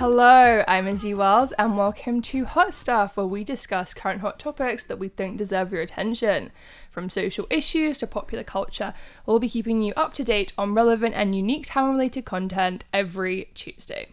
Hello, I'm Izzy Wells, and welcome to Hot Stuff, where we discuss current hot topics that we think deserve your attention. From social issues to popular culture, we'll be keeping you up to date on relevant and unique Taiwan related content every Tuesday.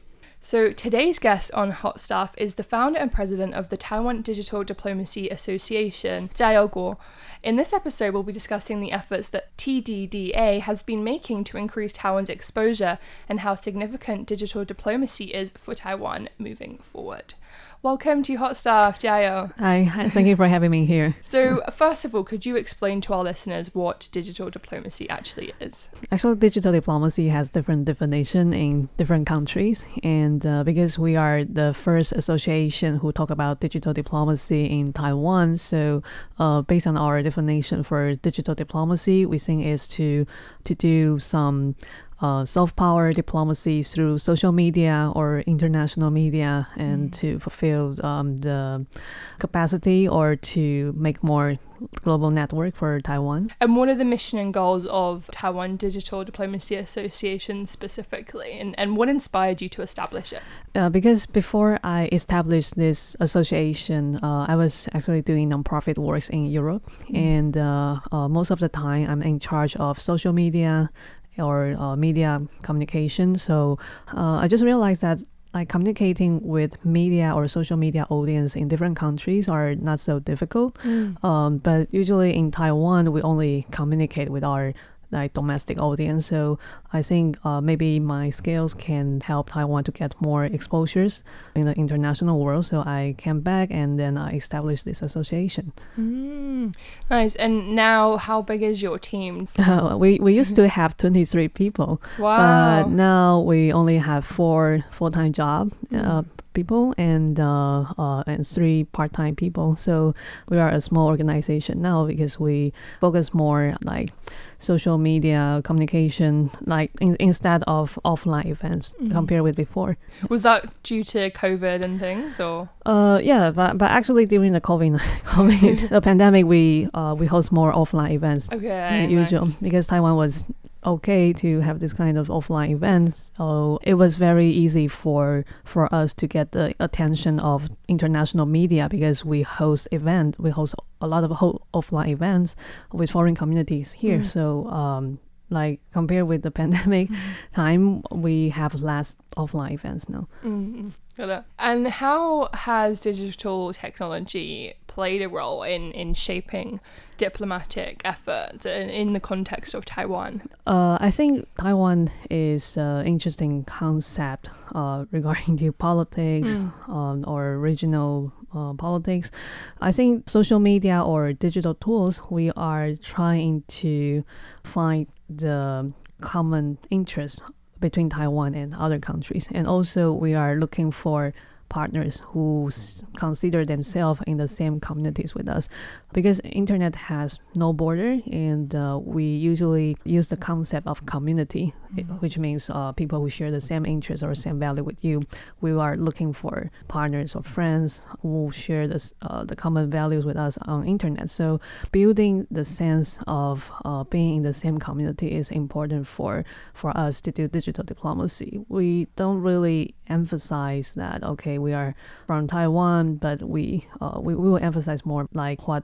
So, today's guest on Hot Stuff is the founder and president of the Taiwan Digital Diplomacy Association, Chia-yo Kuo. In this episode, we'll be discussing the efforts that TDDA has been making to increase Taiwan's exposure and how significant digital diplomacy is for Taiwan moving forward. Welcome to Hot Stuff, Chia-yo. Hi, hi, thank you for having me here. So, first of all, could you explain to our listeners what digital diplomacy actually is? Actually, digital diplomacy has different definition in different countries, and uh, because we are the first association who talk about digital diplomacy in Taiwan, so uh, based on our definition for digital diplomacy, we think is to to do some uh, soft power diplomacy through social media or international media and Mm. to fulfill um, the capacity or to make more global network for Taiwan. And what are the mission and goals of Taiwan Digital Diplomacy Association specifically? And, and what inspired you to establish it? Uh, because before I established this association, uh, I was actually doing nonprofit works in Europe, and uh, uh, most of the time I'm in charge of social media or uh, media communication. So uh, I just realized that like communicating with media or social media audience in different countries are not so difficult. Um, but usually in Taiwan, we only communicate with our like domestic audience. So I think uh, maybe my skills can help Taiwan to get more exposures in the international world. So I came back and then I established this association. Mm, nice. And now, how big is your team? Uh, we we used to have 23 people, Wow. but now we only have four full time job. Uh, people and uh, uh, and three part time people. So we are a small organization now because we focus more like social media communication, like in, instead of offline events compared with before. Was that due to COVID and things, or? Uh, yeah, but but actually during the COVID COVID the pandemic, we uh, we host more offline events Okay. usual nice. because Taiwan was okay to have this kind of offline events. So it was very easy for for us to get the attention of international media because we host event, we host a lot of whole offline events with foreign communities here. Mm. So um, like compared with the pandemic time, we have less offline events now. Mm, it. And how has digital technology played a role in, in shaping diplomatic efforts in, in the context of Taiwan? Uh, I think Taiwan is an interesting concept uh, regarding to politics um, or regional uh, politics. I think social media or digital tools, we are trying to find the common interest between Taiwan and other countries. And also, we are looking for partners who consider themselves in the same communities with us because internet has no border and uh, we usually use the concept of community i- which means uh, people who share the same interests or same value with you. We are looking for partners or friends who share this, uh, the common values with us on internet. So building the sense of uh, being in the same community is important for for us to do digital diplomacy. We don't really emphasize that okay we are from taiwan but we uh, we, we will emphasize more like what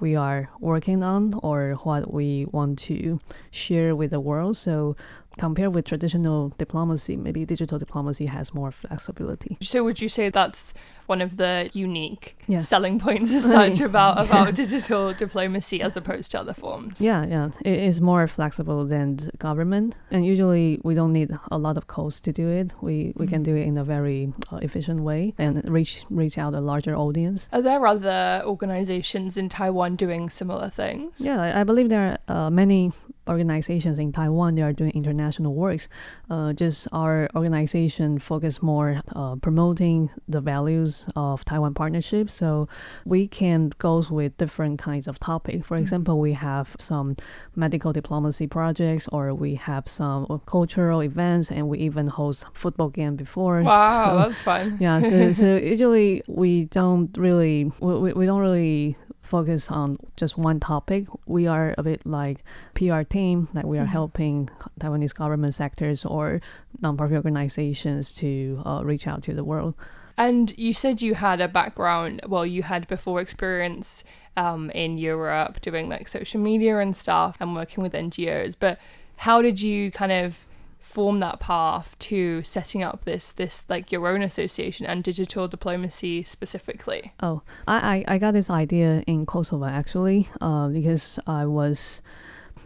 we are working on or what we want to share with the world so compared with traditional diplomacy maybe digital diplomacy has more flexibility So would you say that's one of the unique Yeah. selling points as such about, about digital diplomacy as opposed to other forms? Yeah, yeah. It is more flexible than government. And usually we don't need a lot of costs to do it. We we can do it in a very uh, efficient way and reach reach out a larger audience. Are there other organizations in Taiwan doing similar things? Yeah, I, believe there are uh, many organizations in Taiwan they are doing international works. Uh, just our organization focus more uh, promoting the values of Taiwan partnership. So we can go with different kinds of topics. For example, we have some medical diplomacy projects, or we have some cultural events, and we even host football game before. Wow, So- that's fun. yeah so, so usually we don't really we- we don't really focus on just one topic. We are a bit like PR team, like we are Mhm. helping Taiwanese government sectors or nonprofit organizations to uh, reach out to the world. And you said you had a background, well, you had before experience um, in Europe doing like social media and stuff and working with NGOs. But how did you kind of form that path to setting up this this like your own association and digital diplomacy specifically? Oh, I, I, I got this idea in Kosovo actually, uh, because I was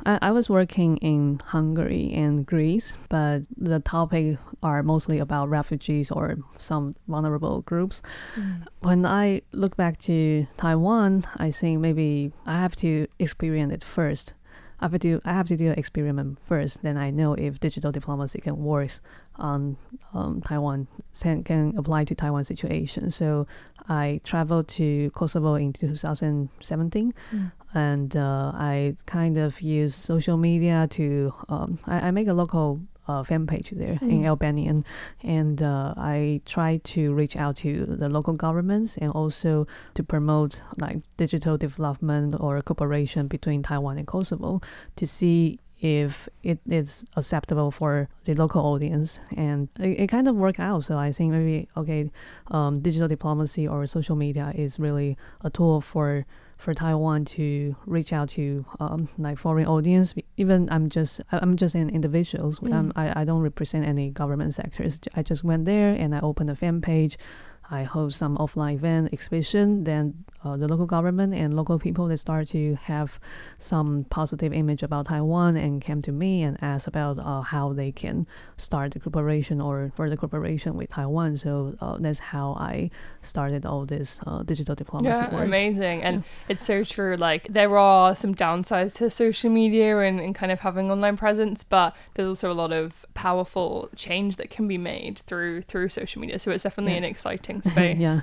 I, I was working in Hungary and Greece, but the topic are mostly about refugees or some vulnerable groups. When I look back to Taiwan, I think maybe I have to experience it first. I have to do I have to do an experiment first. Then I know if digital diplomacy can work on um, Taiwan can, can apply to Taiwan situation. So I traveled to Kosovo in 2017 Mm. and uh, I kind of use social media to um, I, I make a local uh, fan page there in Mm. Albanian, and uh, I try to reach out to the local governments and also to promote like digital development or cooperation between Taiwan and Kosovo to see if it is acceptable for the local audience. And it, it kind of worked out. So i think maybe okay um, digital diplomacy or social media is really a tool for for Taiwan to reach out to um, like foreign audience. Even I'm just I'm just an individual. Mm. Um, I I don't represent any government sectors. I just went there and I opened a fan page. I host some offline event exhibition. Then uh, the local government and local people they start to have some positive image about Taiwan and came to me and asked about uh, how they can start the cooperation or further cooperation with Taiwan. So uh, that's how I started all this uh, digital diplomacy Yeah, work. amazing. And it's so true. Like, there are some downsides to social media and, and kind of having online presence, but there's also a lot of powerful change that can be made through through social media. So it's definitely Yeah. an exciting space. Yeah.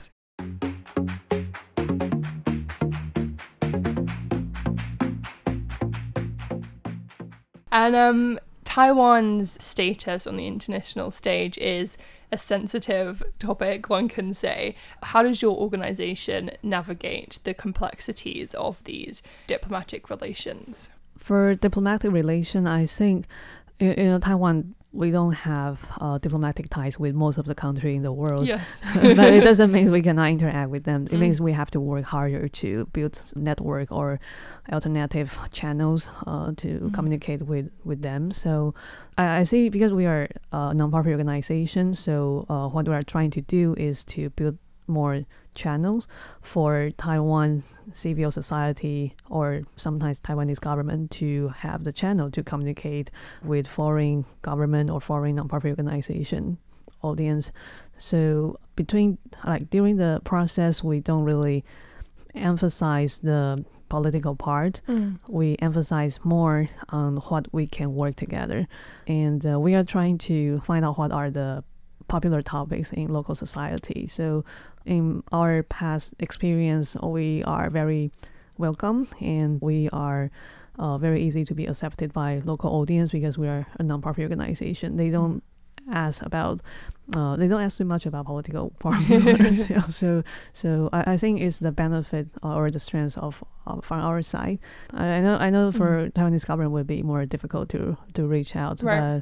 And um, Taiwan's status on the international stage is a sensitive topic, one can say. How does your organization navigate the complexities of these diplomatic relations? For diplomatic relation, I think in, in Taiwan we don't have uh, diplomatic ties with most of the country in the world. Yes. but it doesn't mean we cannot interact with them. It Mm. means we have to work harder to build network or alternative channels uh, to Mm. communicate with, with them. So I, I see because we are a nonprofit organization, so uh, what we are trying to do is to build more channels for Taiwan civil society or sometimes Taiwanese government to have the channel to communicate with foreign government or foreign nonprofit organization audience. So between like during the process, we don't really emphasize the political part. Mm. We emphasize more on what we can work together, and uh, we are trying to find out what are the popular topics in local society. So in our past experience, we are very welcome and we are uh, very easy to be accepted by local audience because we are a nonprofit organization. They don't ask about uh, they don't ask too much about political. Yeah, so so I, I think it's the benefit or the strength of, from our side. I, I know I know for Taiwanese government would be more difficult to to reach out, Right.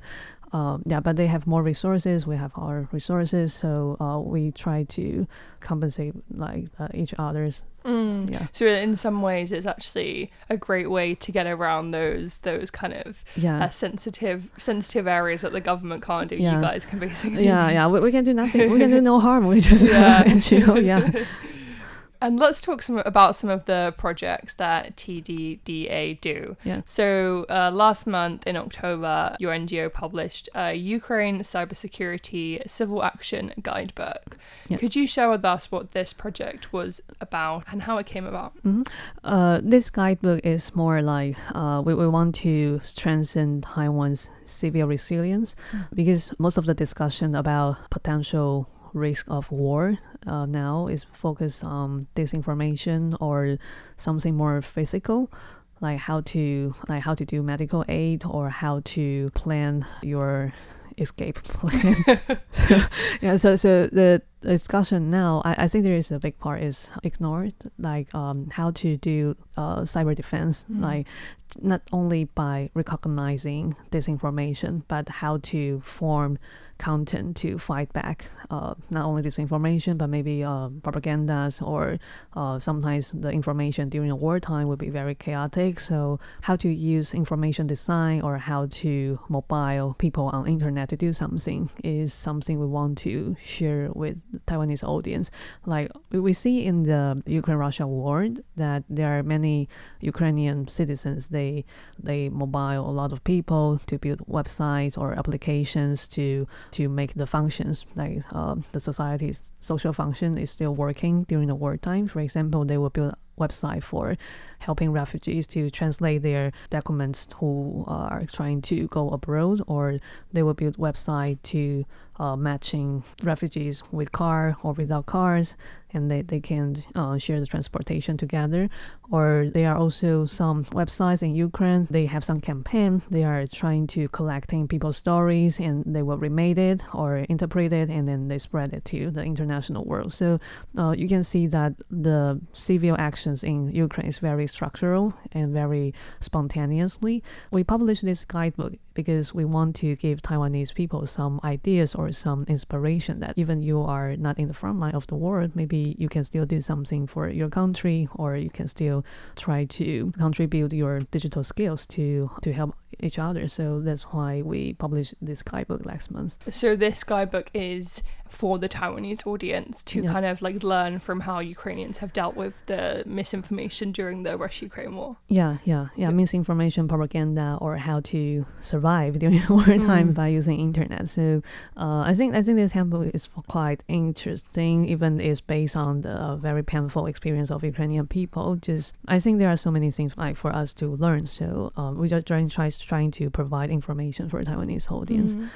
Um, yeah, but they have more resources. We have our resources, so uh, we try to compensate like uh, each other's. Mm. Yeah, So in some ways, it's actually a great way to get around those those kind of yeah. uh, sensitive sensitive areas that the government can't do. Yeah. You guys can basically. yeah, yeah, we, we can do nothing. We can do no harm. We just Yeah. Yeah, And let's talk some about some of the projects that TDDA do. Yeah. So uh, last month in October, your NGO published a Ukraine cybersecurity civil action guidebook. Yeah. Could you share with us what this project was about and how it came about? hmm Uh, this guidebook is more like uh, we, we want to strengthen Taiwan's civil resilience because most of the discussion about potential risk of war uh, now is focused on disinformation or something more physical like how to like how to do medical aid or how to plan your escape plan. So, yeah so so the the discussion now, I, I think there is a big part is ignored, like um, how to do uh, cyber defense, Mm. like not only by recognizing disinformation, but how to form content to fight back uh, not only disinformation, but maybe uh, propagandas or uh, sometimes the information during a wartime would be very chaotic. So how to use information design or how to mobile people on internet to do something is something we want to share with Taiwanese audience. Like we- see in the Ukraine-Russia war that there are many Ukrainian citizens. They they mobile a lot of people to build websites or applications to to make the functions like um, the society's social function is still working during the war wartime. For example, they will build website for helping refugees to translate their documents who are trying to go abroad, or they will build website to uh, Uh, matching refugees with car or without cars, and they, they can uh, share the transportation together. Or there are also some websites in Ukraine. They have some campaign. They are trying to collecting people's stories, and they will remake it or interpret it, and then they spread it to the international world. So uh, you can see that the civil actions in Ukraine is very structural and very spontaneously. We published this guidebook because we want to give Taiwanese people some ideas or some inspiration that even you are not in the front line of the war, maybe you can still do something for your country or you can still try to contribute your digital skills to to help each other. So that's why we published this guidebook last month. So this guidebook is for the Taiwanese audience to Yeah. kind of like learn from how Ukrainians have dealt with the misinformation during the Russia-Ukraine war. Yeah, yeah, yeah. Misinformation, propaganda, or how to survive during wartime Mm. by using internet. So uh, I think I think this handbook is quite interesting. Even it's based on the very painful experience of Ukrainian people. Just I think there are so many things like for us to learn. So um, we just trying try trying to provide information for Taiwanese audience. Mhm.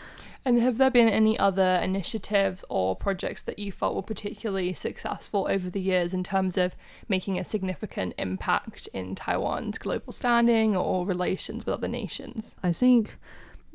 And have there been any other initiatives or projects that you felt were particularly successful over the years in terms of making a significant impact in Taiwan's global standing or relations with other nations? I think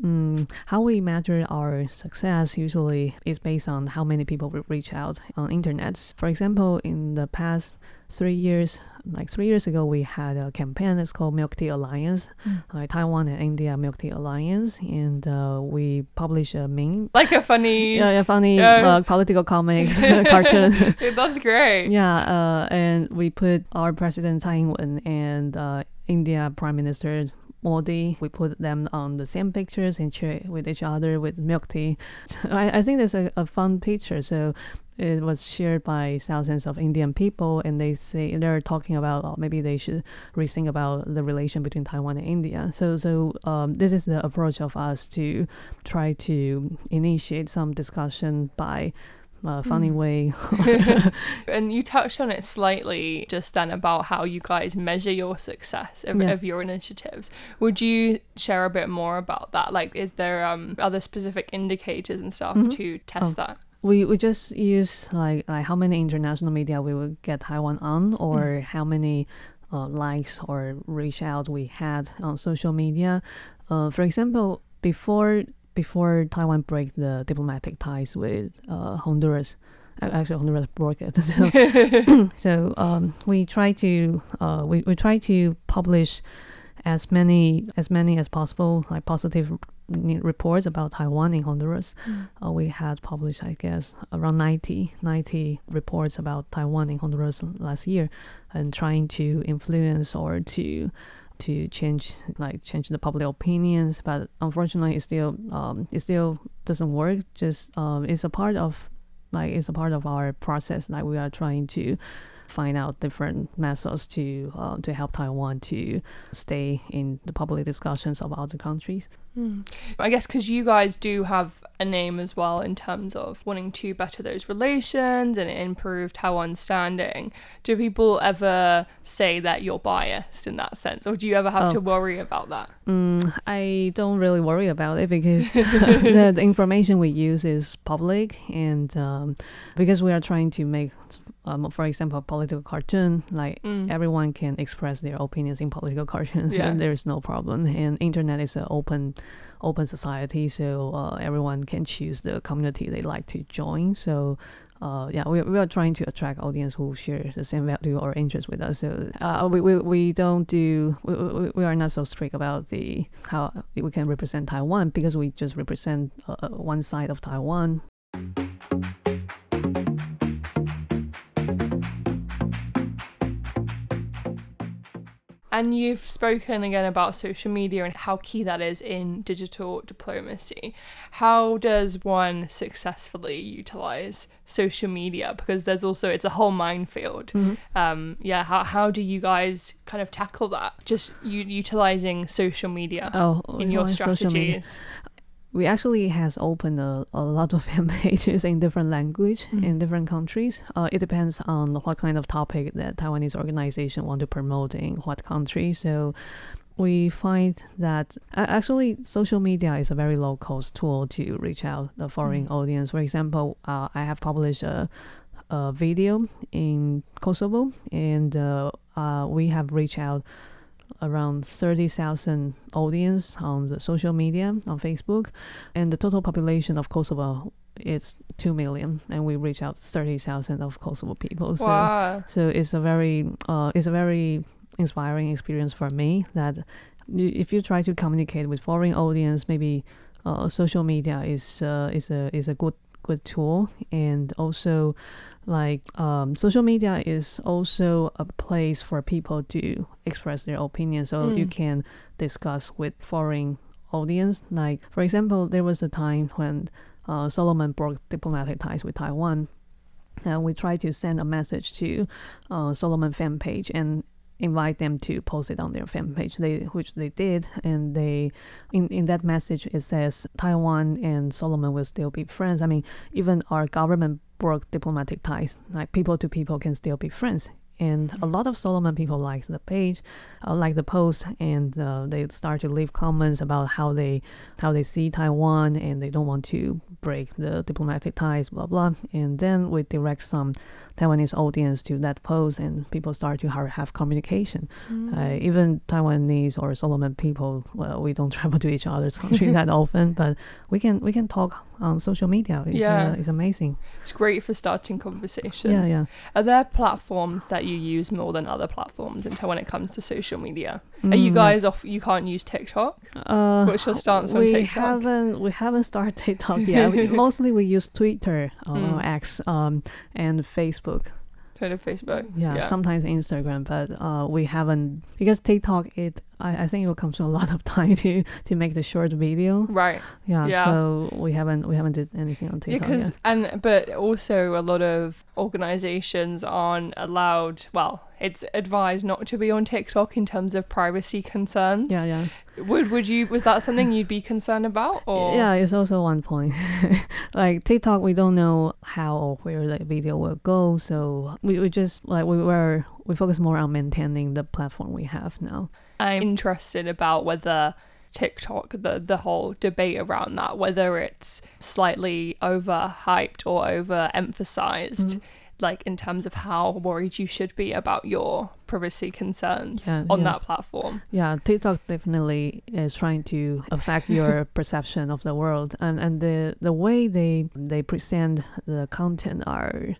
mm, how we measure our success usually is based on how many people we reach out on internet. For example, in the past three years, like three years ago, we had a campaign that's called Milk Tea Alliance, like Taiwan and India Milk Tea Alliance, and uh, we published a meme. Like a funny. Yeah, yeah, funny uh, political comics cartoon. That's great. Yeah, uh, and we put our president Tsai Ing-wen and uh, India Prime Minister Modi. We put them on the same pictures and share with each other with milk tea. I, I think that's a, a fun picture. So it was shared by thousands of Indian people, and they say they're talking about oh, maybe they should rethink about the relation between Taiwan and India. So, so um, this is the approach of us to try to initiate some discussion by a funny Mm. way And you touched on it slightly just then about how you guys measure your success of, Yeah. of your initiatives. Would you share a bit more about that? Like, is there um, other specific indicators and stuff Mhm. to test Oh. that? We we just use like like how many international media we would get Taiwan on, or how many uh, likes or reach out we had on social media. Uh, for example, before before Taiwan break the diplomatic ties with uh, Honduras. Actually, Honduras broke it. So, so um, we try to uh, we, we try to publish as many as many as possible like positive reports about Taiwan in Honduras. Uh, we had published, I guess, around 90, 90 reports about Taiwan in Honduras last year, and trying to influence or to to change like change the public opinions. But unfortunately, it still um, it still doesn't work. Just um, it's a part of like it's a part of our process. Like we are trying to find out different methods to uh, to help Taiwan to stay in the public discussions of other countries. Hmm. I guess because you guys do have a name as well in terms of wanting to better those relations and improve Taiwan's standing. Do people ever say that you're biased in that sense, or do you ever have Oh. to worry about that? Mm, I don't really worry about it because the, the information we use is public, and um, because we are trying to make, um, for example, political cartoon, like Mm. everyone can express their opinions in political cartoons, Yeah. and there is no problem. And internet is an open, open society, so uh, everyone can choose the community they like to join. So uh, yeah, we, we are trying to attract audience who share the same value or interest with us. So uh, we, we, we don't do we, we, we are not so strict about the how we can represent Taiwan because we just represent uh, one side of Taiwan. And you've spoken again about social media and how key that is in digital diplomacy. How does one successfully utilize social media? Because there's also, it's a whole minefield. Mm-hmm. Um, yeah, how, how do you guys kind of tackle that? Just u- utilizing social media Oh, in your on social media. strategies? We actually has opened a, a lot of fan pages in different language Mm. in different countries. Uh, it depends on what kind of topic that Taiwanese organization want to promote in what country. So we find that uh, actually social media is a very low cost tool to reach out the foreign Mm. audience. For example, uh, I have published a, a video in Kosovo, and uh, uh, we have reached out around 30,000 audience on the social media on Facebook and the total population of Kosovo is 2 million and we reach out 30,000 of Kosovo people so wow. so it's a very uh, it's a very inspiring experience for me that if you try to communicate with foreign audience maybe uh, social media is uh, is a is a good tool and also like um, social media is also a place for people to express their opinion so you Mm. can discuss with foreign audience like for example there was a time when uh, solomon broke diplomatic ties with taiwan and we tried to send a message to uh, solomon fan page and invite them to post it on their fan page. They which they did and they in, in that message it says taiwan and solomon will still be friends. I mean even our government broke diplomatic ties. Like people to people can still be friends. And a lot of solomon people like the page uh, like the post and uh, they start to leave comments about how they how they see taiwan and they don't want to break the diplomatic ties blah blah. And then we direct some taiwanese audience to that post and people start to have, communication Mm. uh, even Taiwanese or Solomon people, well, we don't travel to each other's country that often, but we can we can talk on social media. It's, Yeah. uh, it's amazing. It's great for starting conversations. Yeah, yeah. Are there platforms that you use more than other platforms in when it comes to social media? Are you Mm, guys off? You can't use TikTok. Uh, What's your stance on we TikTok? haven't we haven't started TikTok yet. We- mostly we use Twitter, uh, Mm. X, um, and Facebook. Kind of Facebook. Yeah, sometimes Instagram, but uh, we haven't because TikTok. It I, I think it will come to a lot of time to to make the short video. Right. Yeah, Yeah. so we haven't we haven't did anything on Yeah, TikTok because yet. and but also a lot of organizations aren't allowed. Well, it's advised not to be on TikTok in terms of privacy concerns. Yeah, yeah. Would would you? Was that something you'd be concerned about? Or Yeah, it's also one point. like TikTok, we don't know how or where the video will go, so we, we just like we were we focus more on maintaining the platform we have now. I'm interested about whether TikTok, the the whole debate around that, whether it's slightly overhyped or overemphasized, Mhm. Like in terms of how worried you should be about your privacy concerns Yeah, on yeah. that platform. Yeah, TikTok definitely is trying to affect your perception of the world, and and the the way they they present the content are.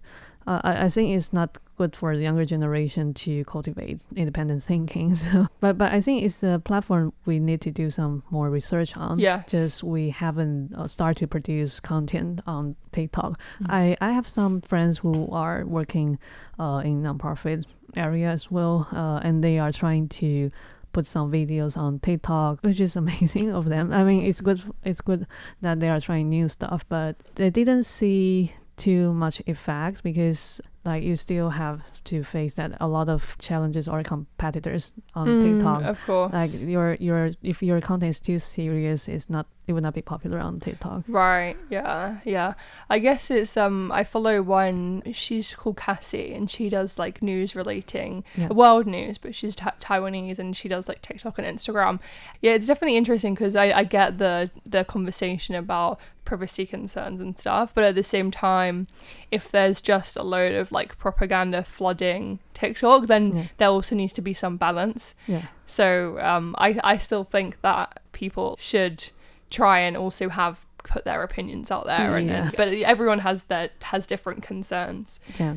Uh, I, I think it's not good for the younger generation to cultivate independent thinking. So, but but I think it's a platform we need to do some more research on. Yes. Just we haven't uh, started to produce content on TikTok. Mm. I, I have some friends who are working uh, in nonprofit area as well, uh, and they are trying to put some videos on TikTok, which is amazing of them. I mean, it's good. It's good that they are trying new stuff, but they didn't see too much effect because like you still have to face that a lot of challenges or competitors on Mm, TikTok. of course. Like your your if your content is too serious, it's not it would not be popular on TikTok. Right. Yeah. Yeah. I guess it's um. I follow one. She's called Cassie, and she does like news relating Yeah. world news, but she's ta- Taiwanese, and she does like TikTok and Instagram. Yeah, it's definitely interesting because I I get the the conversation about privacy concerns and stuff, but at the same time, if there's just a load of like propaganda flooding TikTok, then Yeah. there also needs to be some balance. Yeah. So um, I I still think that people should try and also have put their opinions out there and, Yeah. and but everyone has their has different concerns Yeah.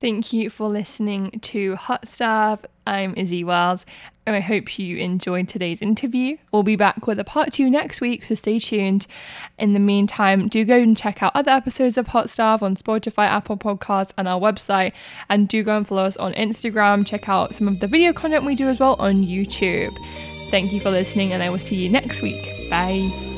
Thank you for listening to Hot Stuff. I'm Izzy Wells, and I hope you enjoyed today's interview. We'll be back with a part two next week, so stay tuned. In the meantime, do go and check out other episodes of Hot Stuff on Spotify, Apple Podcasts, and our website. And do go and follow us on Instagram. Check out some of the video content we do as well on YouTube. Thank you for listening, and I will see you next week. Bye.